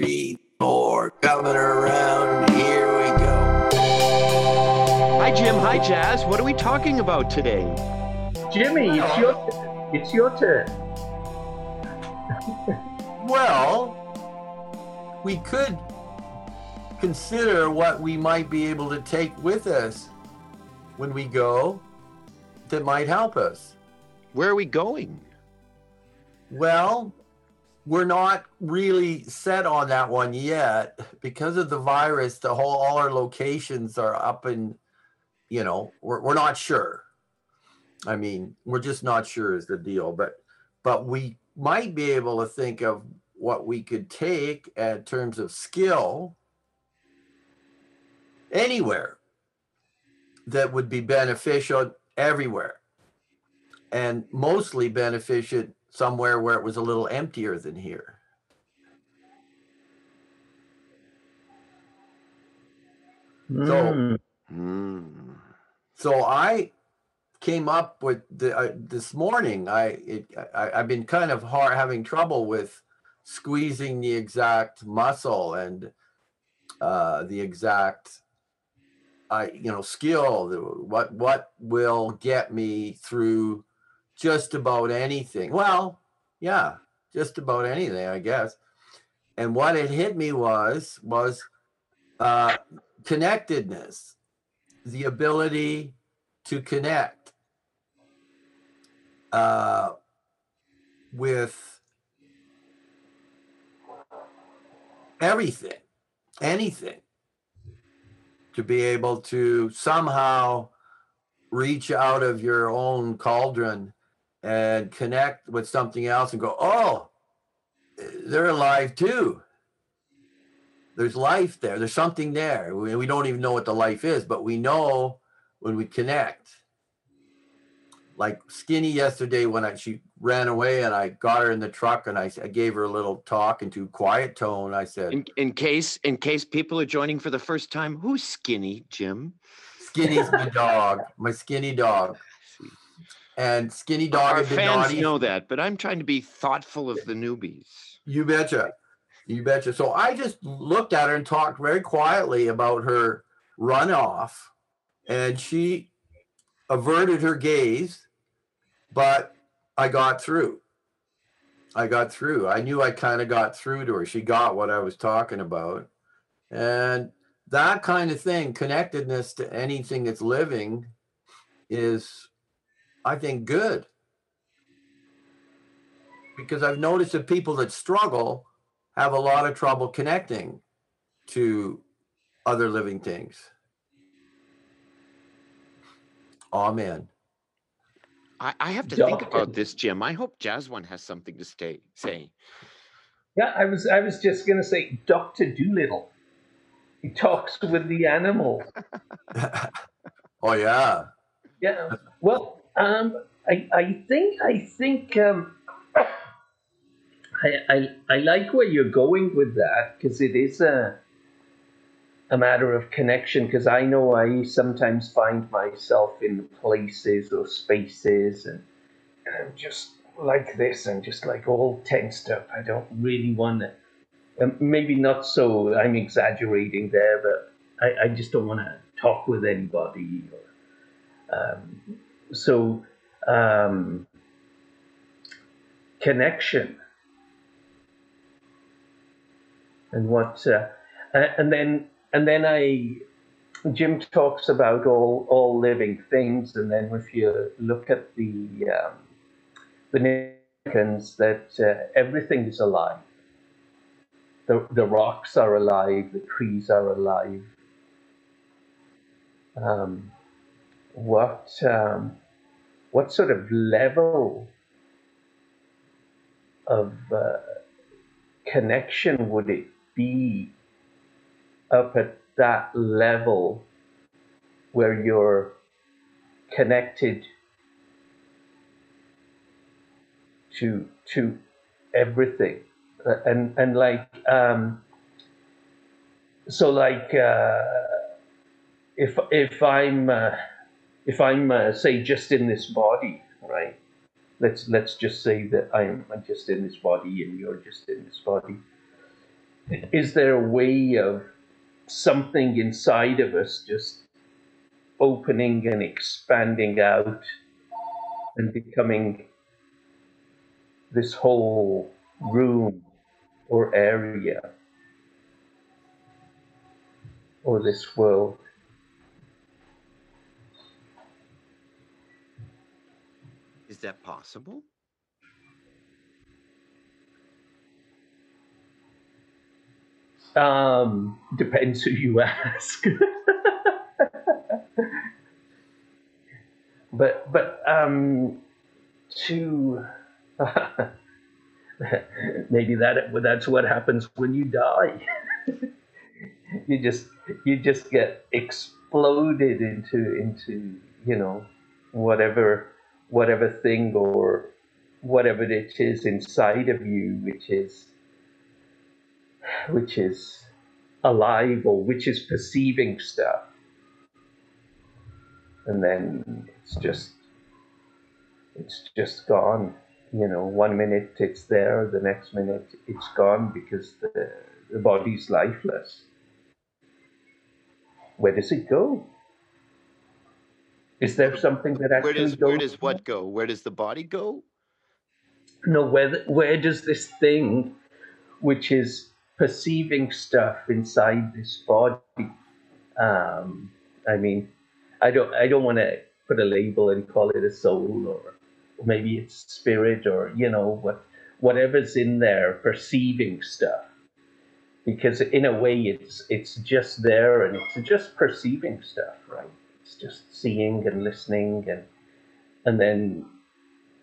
Three, four, coming around. Here we go. Hi, Jim. Hi, Jazz. What are we talking about today? Jimmy, it's your turn. It's your turn. Well, we could consider what we might be able to take with us when we go that might help us. Where are we going? Well, we're not really set on that one yet because of the virus. The whole all our locations are up and you know we're we're not sure. I mean, we're just not sure is the deal, but but we might be able to think of what we could take in terms of skill anywhere that would be beneficial everywhere and mostly beneficial somewhere where it was a little emptier than here. So, Hmm. so I came up with the, uh, this morning. I, it, I I've been kind of hard having trouble with squeezing the exact muscle and uh, the exact I you know skill. the- What what will get me through just about anything? Well, yeah, just about anything, I guess. And what it hit me was was uh, connectedness, the ability to connect uh, with everything, anything, to be able to somehow reach out of your own cauldron and connect with something else and go, oh, they're alive too. There's life there. There's something there. We, we don't even know what the life is, but we know when we connect. Like Skinny yesterday when I, she ran away and I got her in the truck and I gave her a little talk into quiet tone. I said, In, in case in case people are joining for the first time, who's Skinny, Jim? Skinny's my dog, my skinny dog. And Skinny dog Our fans naughty. know that, but I'm trying to be thoughtful of the newbies. You betcha. You betcha. So I just looked at her and talked very quietly about her runoff, and she averted her gaze, but I got through. I got through. I knew I kind of got through to her. She got what I was talking about. And that kind of thing, connectedness to anything that's living, is, I think, good because I've noticed that people that struggle have a lot of trouble connecting to other living things. Amen. I, I have to think about this, Jim. I hope Jazz One has something to stay say. Yeah, I was I was just gonna say Doctor Dolittle. He talks with the animal. oh yeah. Yeah. Well, um, I I think I think um, I, I I like where you're going with that because it is a a matter of connection. Because I know I sometimes find myself in places or spaces, and, and I'm just like this. I'm just like all tensed up. I don't really want to. Um, maybe not so. I'm exaggerating there, but I, I just don't want to talk with anybody. Or, um, so um, connection and what uh, and then and then I Jim talks about all all living things and then if you look at the um, the Americans that uh, everything is alive. The, the rocks are alive the trees are alive. Um, what um, what sort of level of uh, connection would it be up at that level where you're connected to to everything? And and like um, so like uh, if if I'm uh, if I'm uh, say just in this body, right? Let's let's just say that I'm just in this body and you're just in this body. is there a way of something inside of us just opening and expanding out and becoming this whole room or area or this world? Is that possible? Um, depends who you ask. but but um, to maybe that that's what happens when you die. you just you just get exploded into into you know whatever whatever thing or whatever it is inside of you, which is which is alive or which is perceiving stuff. And then it's just it's just gone. You know, one minute it's there, the next minute it's gone because the, the body's lifeless. Where does it go? Is there something that actually Where does goes? where does what go? Where does the body go? No, where where does this thing, which is perceiving stuff inside this body, um, I mean, I don't I don't want to put a label and call it a soul or maybe it's spirit or you know what whatever's in there perceiving stuff because in a way it's it's just there and it's just perceiving stuff right it's just seeing and listening and and then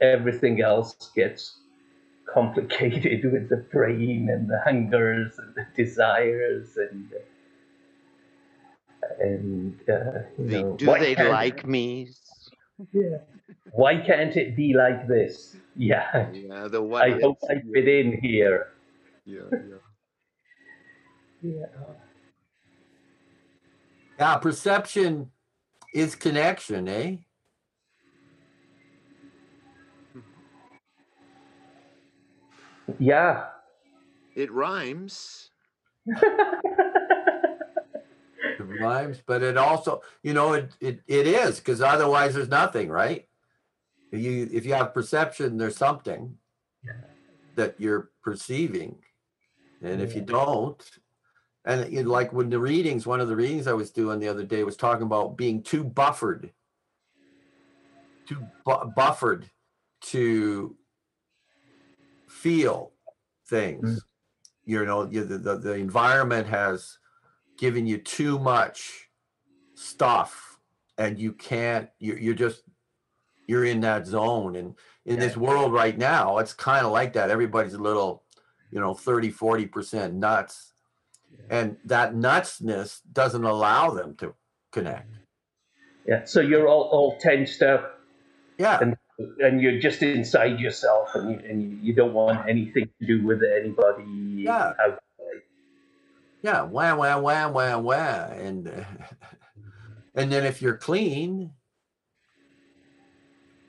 everything else gets complicated with the brain and the hungers and the desires and and uh, you They- know do they like me? yeah why can't it be like this yeah Yeah, the what i hope ifs. i fit in here Yeah, yeah. yeah Yeah, perception is connection, eh? yeah It rhymes. It rhymes, but it also, you know, it it, it is because otherwise there's nothing, right? If you if you have perception, there's something that you're perceiving, and if you don't, and you like when the readings, one of the readings I was doing the other day was talking about being too buffered, too bu- buffered to feel things. Mm. You know, you, the, the the environment has given you too much stuff and you can't you're, you're just you're in that zone. And in this world right now it's kind of like that. Everybody's a little you know 30 40 percent nuts and that nutsness doesn't allow them to connect. Yeah so you're all all tensed up. Yeah. And- and you're just inside yourself and you, and you, don't want anything to do with anybody. Yeah. outside. yeah wham wham wham wham wham and and then if you're clean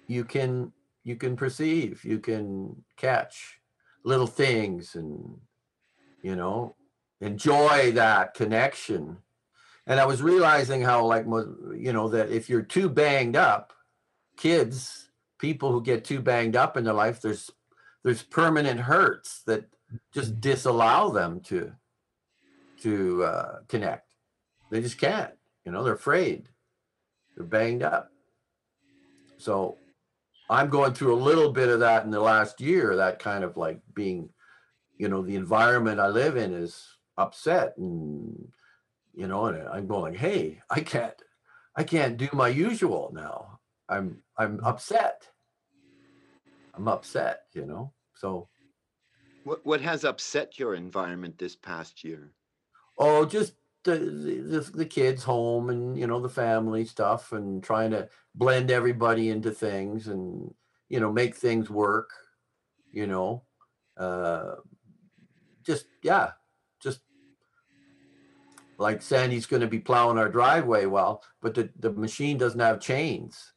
you can you can perceive you can catch little things and you know enjoy that connection. And i was realizing how like you know that if you're too banged up kids people who get too banged up in their life there's there's permanent hurts that just disallow them to to uh, connect. They just can't you know they're afraid. They're banged up. So i'm going through a little bit of that in the last year that kind of like being you know the environment i live in is upset and you know and i'm going hey i can't i can't do my usual now. I'm i'm upset. I'm upset you know? So What what has upset your environment this past year? Oh, just the, the the kids home and you know the family stuff and trying to blend everybody into things and you know make things work. You know, uh, just yeah, like Sandy's going to be plowing our driveway. Well, but the the machine doesn't have chains,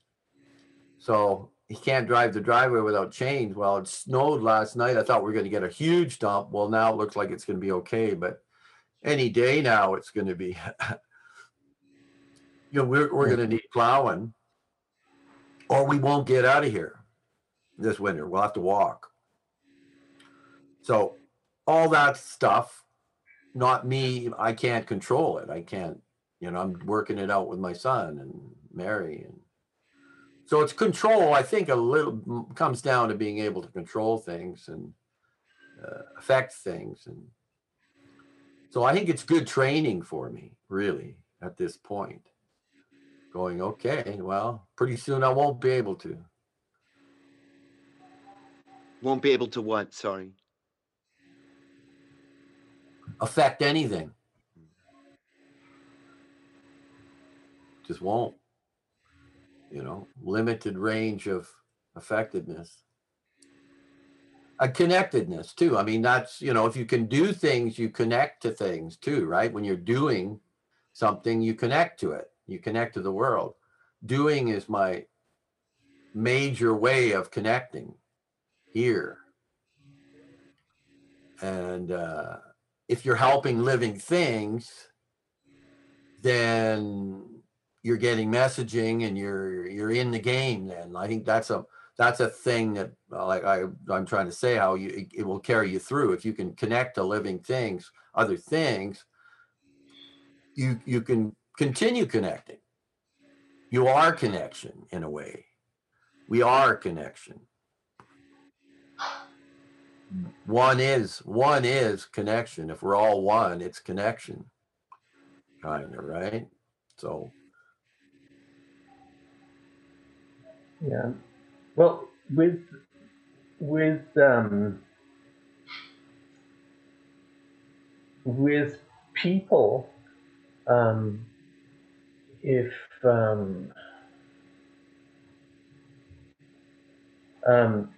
so he can't drive the driveway without chains. Well, it snowed last night. I thought we were going to get a huge dump. Well, now it looks like it's going to be okay, but any day now it's going to be. you know, we're we're going to need plowing, or we won't get out of here this winter. We'll have to walk. So, all that stuff, not me. I can't control it. I can't. You know, I'm working it out with my son and Mary and so it's control i think a little comes down to being able to control things and uh, affect things and so i think it's good training for me really at this point going okay well pretty soon i won't be able to Won't be able to what? Sorry. Affect anything. Just won't. You know limited range of effectiveness a connectedness too. I mean that's you know if you can do things you connect to things too right? When you're doing something you connect to it. You connect to the world. Doing is my major way of connecting here. And uh if you're helping living things then you're getting messaging and you're you're in the game then. I think that's a that's a thing that like i i'm trying to say how you it, it will carry you through. If you can connect to living things other things you you can continue connecting. You are connection in a way. We are connection one is one is connection. If we're all one it's connection kind of right? So. Yeah. Well, with with um, with people, um, if um, um,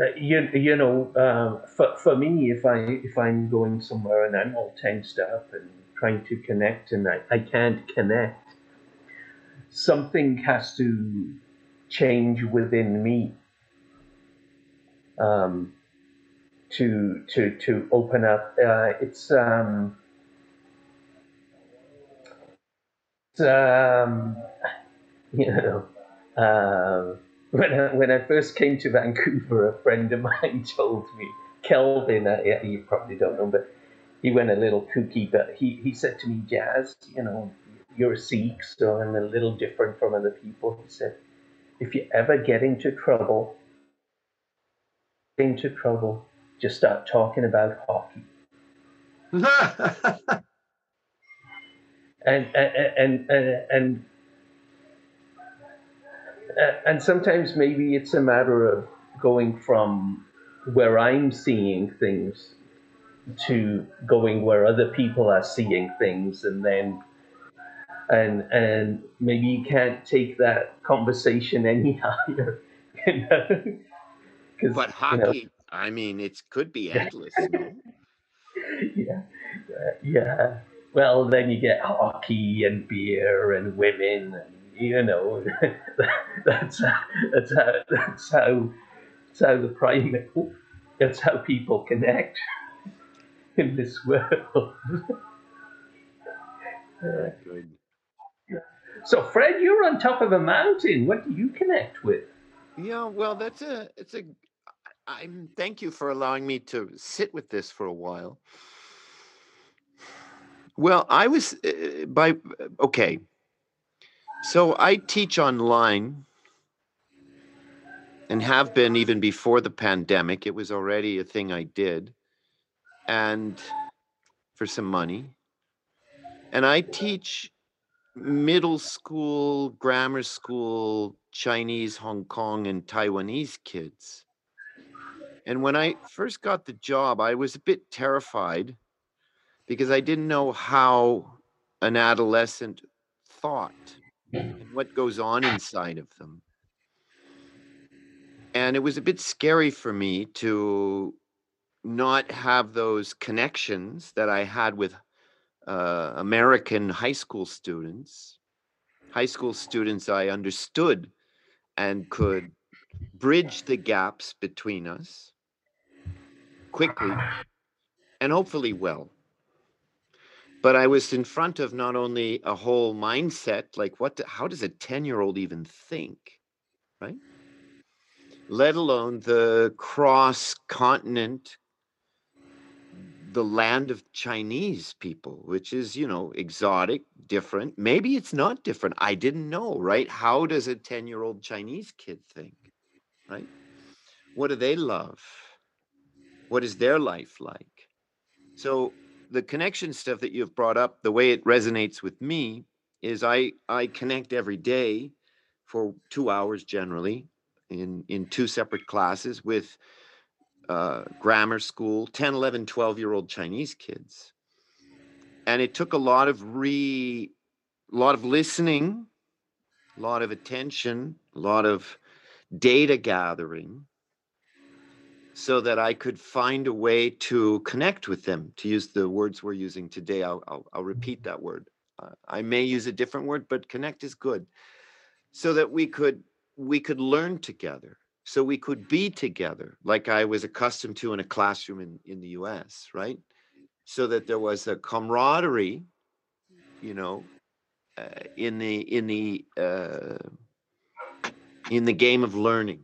uh, you you know, um, for for me, if I if I'm going somewhere and I'm all tensed up and trying to connect and I, I can't connect something has to change within me um, to to to open up. Uh, it's um, it's, um, you know. Uh, when I, when I first came to Vancouver, a friend of mine told me, Kelvin, uh, yeah, you probably don't know, but he went a little kooky, but he, he said to me, Jazz, you know, you're a Sikh, so I'm a little different from other people. He said, if you ever get into trouble, into trouble, just start talking about hockey. And and and and and sometimes maybe it's a matter of going from where I'm seeing things to going where other people are seeing things, and then and and maybe you can't take that conversation any higher, you know. But you know, hockey, I mean, it could be endless. no? yeah, uh, yeah. Well, then you get hockey and beer and women, and you know, that's how, that's how that's how that's how the primate that's how people connect in this world. Good. so, Fred, you're on top of a mountain. What do you connect with? Yeah, well, that's a it's a. I'm thank you for allowing me to sit with this for a while. Well, I was uh, by okay. So I teach online and have been even before the pandemic. It was already a thing I did and for some money. And I teach middle school, grammar school, Chinese, Hong Kong, and Taiwanese kids. And when I first got the job, I was a bit terrified because I didn't know how an adolescent thought and what goes on inside of them. And it was a bit scary for me to not have those connections that I had with uh, American high school students. High school students I understood and could bridge the gaps between us quickly and hopefully well. But I was in front of not only a whole mindset, like what, how does a 10 year old even think, right? Let alone the cross continent, the land of Chinese people, which is, you know, exotic, different. Maybe it's not different. I didn't know, right? How does a 10 year old Chinese kid think, right? What do they love? What is their life like? So the connection stuff that you've brought up, the way it resonates with me is I I connect every day for two hours generally in in two separate classes with uh, grammar school 10 11 12 year old chinese kids. And it took a lot of re a lot of listening a lot of attention a lot of data gathering so that I could find a way to connect with them, to use the words we're using today. I'll, I'll, I'll repeat that word. Uh, I may use a different word, but connect is good. So that we could we could learn together, so we could be together, like I was accustomed to in a classroom in, in the US, right? So that there was a camaraderie, you know, uh, in the in the uh, in the game of learning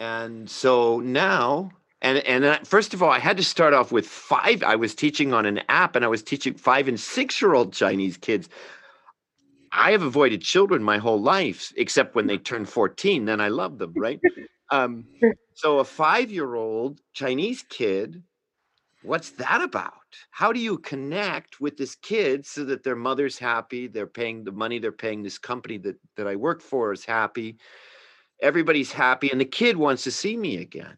and so now, and and first of all, I had to start off with five. I was teaching on an app, and I was teaching five and six year old Chinese kids. I have avoided children my whole life, except when they turn 14. Then I love them, right? Um, so a five year old Chinese kid, what's that about? How do you connect with this kid so that their mother's happy? They're paying the money they're paying this company that, that I work for is happy everybody's happy and the kid wants to see me again.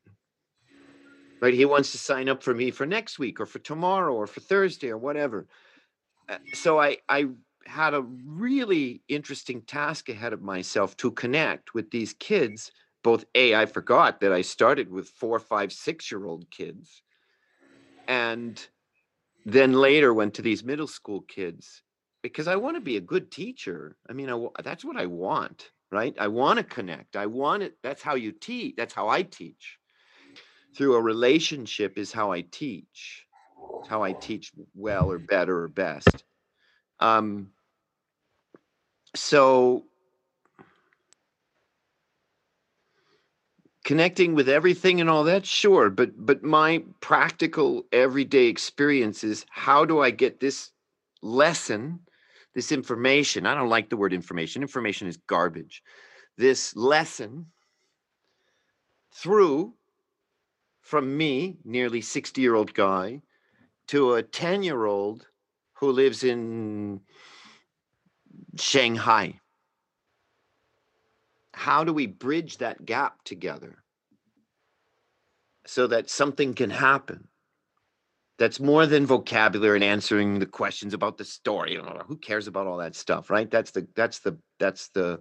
Right? He wants to sign up for me for next week or for tomorrow or for thursday or whatever. Uh, so i i had a really interesting task ahead of myself to connect with these kids. Both a i forgot that i started with four five six year old kids and then later went to these middle school kids because i want to be a good teacher. I mean I, that's what i want right? I want to connect. I want it. That's how you teach. That's how I teach. Through a relationship is how I teach. It's how I teach well or better or best. Um, so connecting with everything and all that sure but but my practical everyday experience is how do i get this lesson this information. I don't like the word information. Information is garbage. This lesson through from me, nearly 60 year old guy, to a 10 year old who lives in Shanghai. How do we bridge that gap together so that something can happen? That's more than vocabulary and answering the questions about the story. Who cares about all that stuff, right? That's the that's the that's the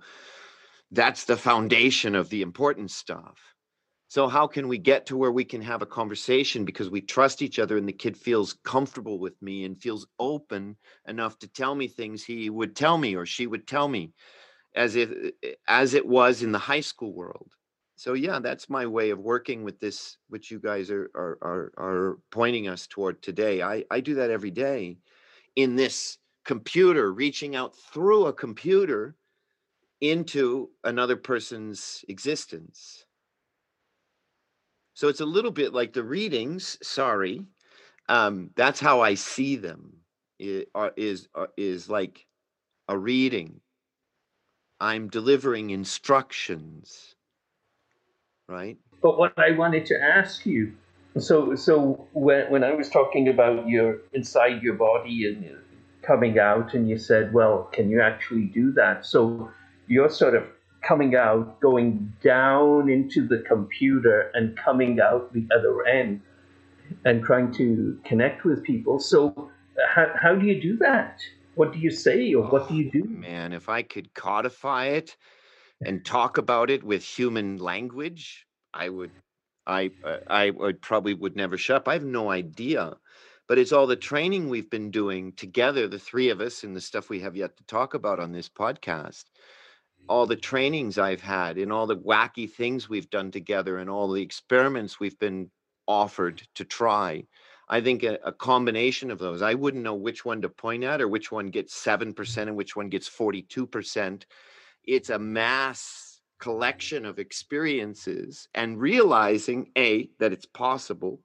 that's the foundation of the important stuff. So how can we get to where we can have a conversation because we trust each other and the kid feels comfortable with me and feels open enough to tell me things he would tell me or she would tell me as if as it was in the high school world so yeah that's my way of working with this which you guys are are are, are pointing us toward today. I i do that every day in this computer reaching out through a computer into another person's existence. So it's a little bit like the readings sorry um, that's how i see them it, uh, is uh, is like a reading. I'm delivering instructions right? But what I wanted to ask you, so so when when I was talking about your inside your body and coming out, and you said, well, can you actually do that? So you're sort of coming out, going down into the computer, and coming out the other end, and trying to connect with people. So how how do you do that? What do you say, or what do you do? Man, if I could codify it and talk about it with human language, I would, I, uh, I would probably would never shut up. I have no idea, but it's all the training we've been doing together, the three of us, and the stuff we have yet to talk about on this podcast. all the trainings I've had and all the wacky things we've done together and all the experiments we've been offered to try. I think a, a combination of those, I wouldn't know which one to point at or which one gets 7% and which one gets 42%. It's a mass collection of experiences and realizing A, that it's possible,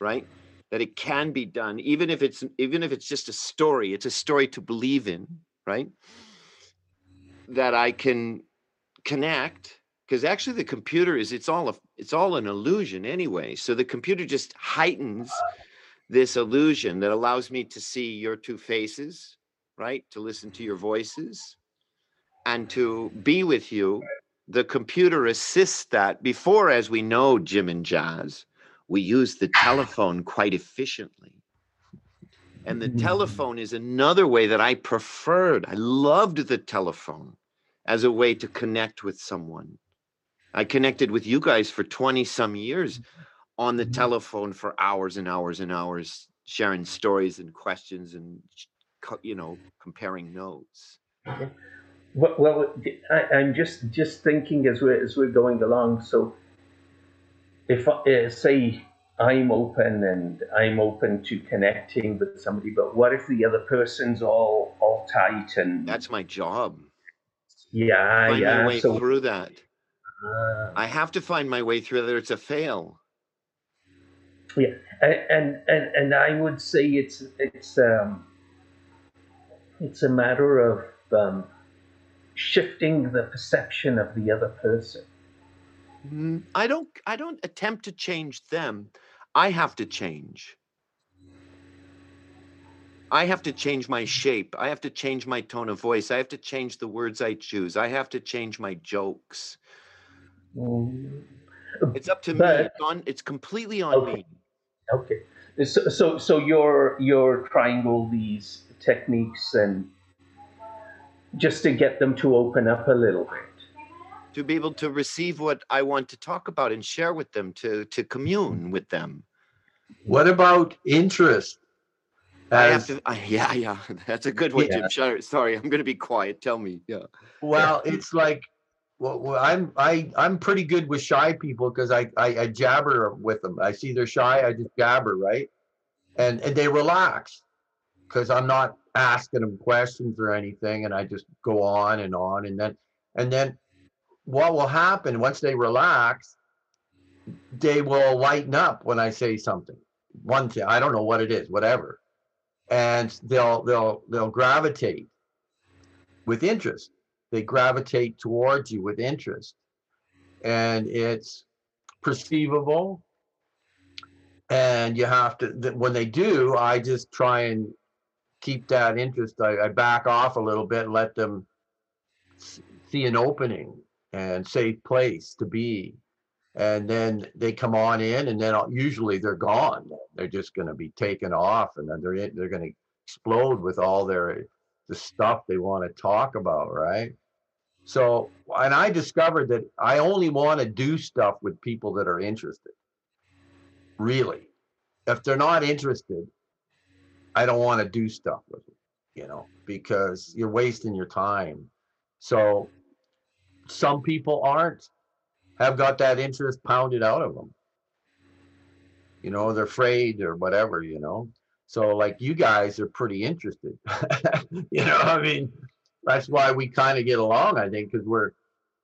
right? That it can be done, even if it's even if it's just a story, it's a story to believe in, right? that I can connect because actually the computer is it's all a, it's all an illusion anyway. So the computer just heightens this illusion that allows me to see your two faces, right? To listen to your voices and to be with you. The computer assists that before, as we know, Jim and Jazz, we use the telephone quite efficiently. And the mm. telephone is another way that I preferred. I loved the telephone as a way to connect with someone. I connected with you guys for 20 some years on the mm-hmm. telephone for hours and hours and hours, sharing stories and questions and, you know, comparing notes. Well, well I, am just just thinking as we're as we're going along. So, if uh, say I'm open and I'm open to connecting with somebody, but what if the other person's all all tight and that's my job. Yeah, I find yeah. my way so, through that. uh, I have to find my way through that. It's a fail. yeah, and, and and and I would say it's it's um it's a matter of um, shifting the perception of the other person. Mm, I don't. I don't attempt to change them. I have to change. I have to change my shape. I have to change my tone of voice. I have to change the words I choose. I have to change my jokes. Mm. It's up to But- me. It's on. It's completely on Okay. me. Okay, so so so you're you're trying all these techniques and just to get them to open up a little bit. To be able to receive what I want to talk about and share with them, to to commune with them. What about interest? I have As- to. I, yeah, yeah. That's a good one, Yeah. Jim. Shut Sorry, I'm going to be quiet. Tell me. Yeah. Well, it's like, well, well, I'm I I'm pretty good with shy people because I, I I jabber with them. I see they're shy, I just jabber, right? And and they relax because I'm not asking them questions or anything, and I just go on and on, and then and then what will happen once they relax? They will lighten up when I say something. One thing I don't know what it is, whatever, and they'll they'll they'll gravitate with interest they gravitate towards you with interest and it's perceivable and you have to when they do i just try and keep that interest i, I back off a little bit let them see an opening and safe place to be and then they come on in and then usually they're gone they're just going to be taken off and then they're they're going to explode with all their the stuff they want to talk about right so, and I discovered that I only want to do stuff with people that are interested. Really. If they're not interested, I don't want to do stuff with them, you know, because you're wasting your time. So, some people aren't, have got that interest pounded out of them. You know, they're afraid or whatever, you know. So, like, you guys are pretty interested. you know, I mean, that's why we kind of get along i think because we're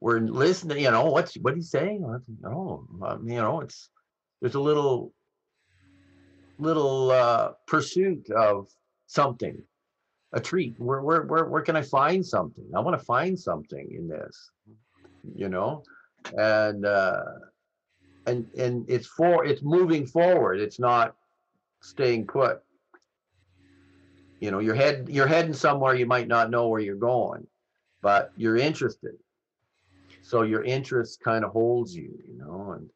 we're listening you know what's what he's saying oh you know it's there's a little little uh pursuit of something a treat. Where where where, where can i find something? I want to find something in this you know? And uh and and it's for it's moving forward. It's not staying put. You know you're head you're heading somewhere you might not know where you're going but you're interested. So your interest kind of holds you you know and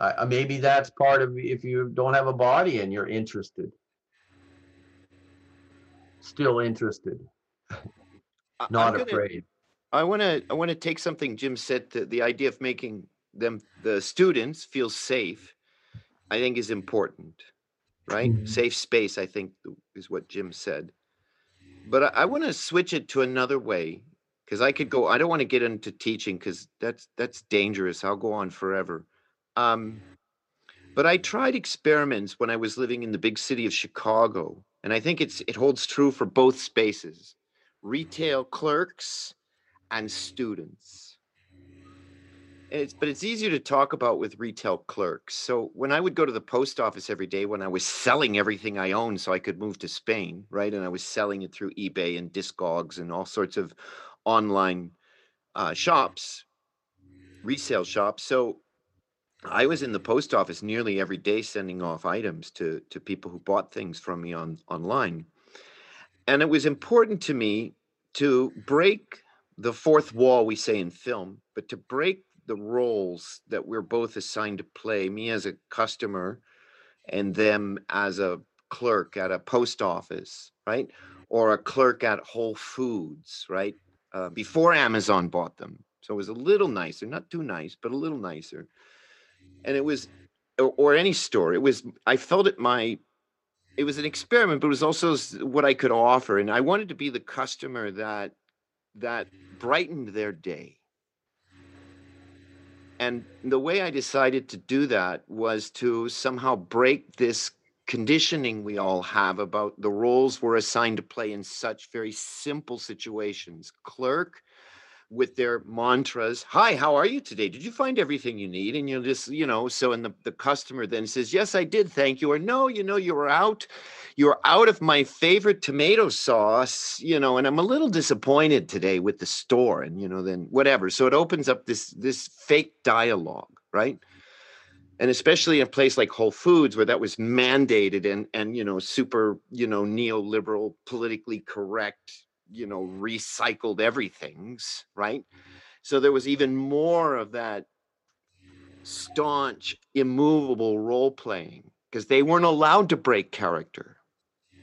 I, I- maybe that's part of if you don't have a body and you're interested still interested not gonna- afraid I want to I want to take something Jim said the, the idea of making them the students feel safe I think is important right Mhm. safe space I think is what Jim said but I, I want to switch it to another way because I could go. I don't want to get into teaching because that's that's dangerous. I'll go on forever. Um, but I tried experiments when I was living in the big city of Chicago, and I think it's it holds true for both spaces: retail clerks and students. It's, but it's easier to talk about with retail clerks. So when I would go to the post office every day, when I was selling everything I owned so I could move to Spain, right, and I was selling it through eBay and Discogs and all sorts of online uh, shops, resale shops. So I was in the post office nearly every day sending off items to to people who bought things from me on online. And it was important to me to break the fourth wall we say in film, but to break the roles that we're both assigned to play, me as a customer and them as a clerk at a post office, right? Or a clerk at Whole Foods, right? Uh, before Amazon bought them. So it was a little nicer, not too nice, but a little nicer. And it was, or, or any store, it was, I felt it my, it was an experiment, but it was also what I could offer. And I wanted to be the customer that, that brightened their day. And the way I decided to do that was to somehow break this conditioning we all have about the roles we're assigned to play in such very simple situations. Clerk with their mantras, Hi, how are you today? Did you find everything you need? And you'll just, you know, so and the, the customer then says, Yes, I did, thank you. Or no, you know, you were out, you were out of my favorite tomato sauce, you know, and I'm a little disappointed today with the store. And, you know, then whatever. So it opens up this this fake dialogue, right? and especially in a place like Whole Foods where that was mandated and and you know super you know neoliberal politically correct you know recycled everything's right? Mm-hmm. So there was even more of that staunch immovable role playing because they weren't allowed to break character.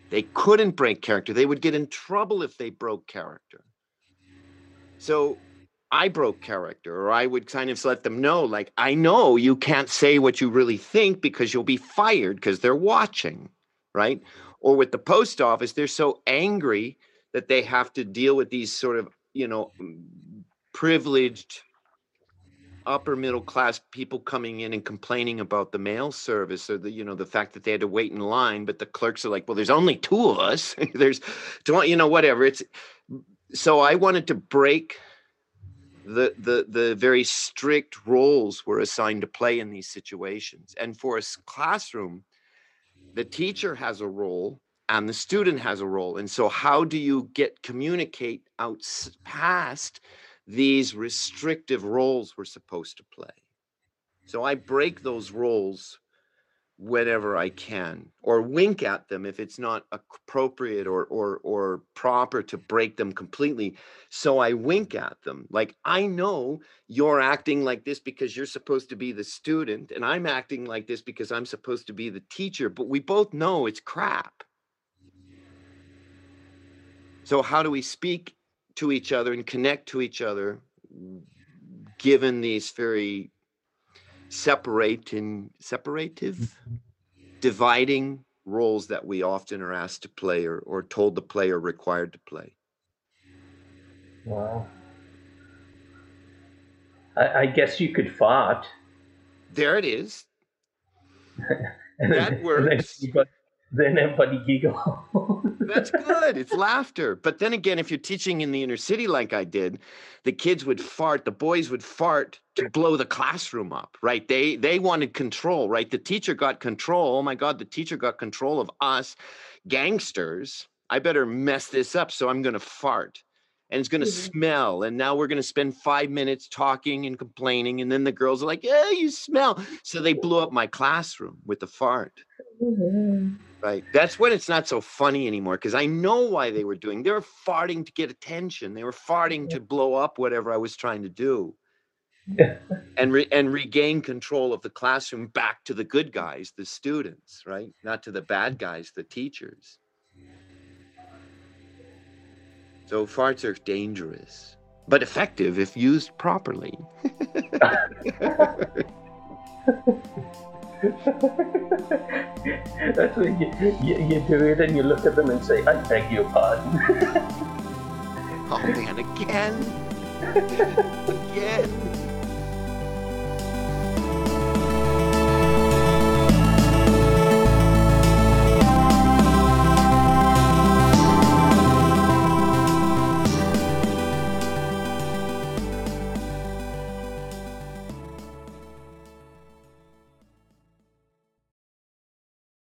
They couldn't break character. They would get in trouble if they broke character. So I broke character, or I would kind of let them know, like, I know you can't say what you really think because you'll be fired because they're watching, right? Mm-hmm. Or with the post office, they're so angry that they have to deal with these sort of, you know, privileged upper middle class people coming in and complaining about the mail service or the you know the fact that they had to wait in line but the clerks are like well there's only two of us. There's you know whatever. It's so i wanted to break the the the very strict roles we're assigned to play in these situations. And for a classroom the teacher has a role and the student has a role and so how do you get communicate out past these restrictive roles we're supposed to play so i break those roles whenever I can, or wink at them if it's not appropriate or or or proper to break them completely. So I wink at them. Like I know you're acting like this because you're supposed to be the student, and I'm acting like this because I'm supposed to be the teacher, but we both know it's crap. So how do we speak to each other and connect to each other given these very separating separative mm-hmm. dividing roles that we often are asked to play or, or told to play or required to play? Wow i, I guess you could fart. There it is. That works then everybody giggle. That's good. It's laughter. But then again, if you're teaching in the inner city like I did, the kids would fart, the boys would fart to blow the classroom up, right? They they wanted control, right? The teacher got control. Oh my God, the teacher got control of us gangsters. I better mess this up, so I'm gonna fart. And it's gonna mm-hmm. smell. And now we're gonna spend five minutes talking and complaining. And then the girls are like, Yeah, you smell. So they blew up my classroom with the fart. Mm-hmm. Right. That's when it's not so funny anymore because I know why they were doing. They were farting to get attention. They were farting to blow up whatever I was trying to do. and re- and regain control of the classroom back to the good guys, the students, right? Not to the bad guys, the teachers. So farts are dangerous, but effective if used properly. That's when you, you, you do it and you look at them and say, I beg your pardon. Oh man, again? again?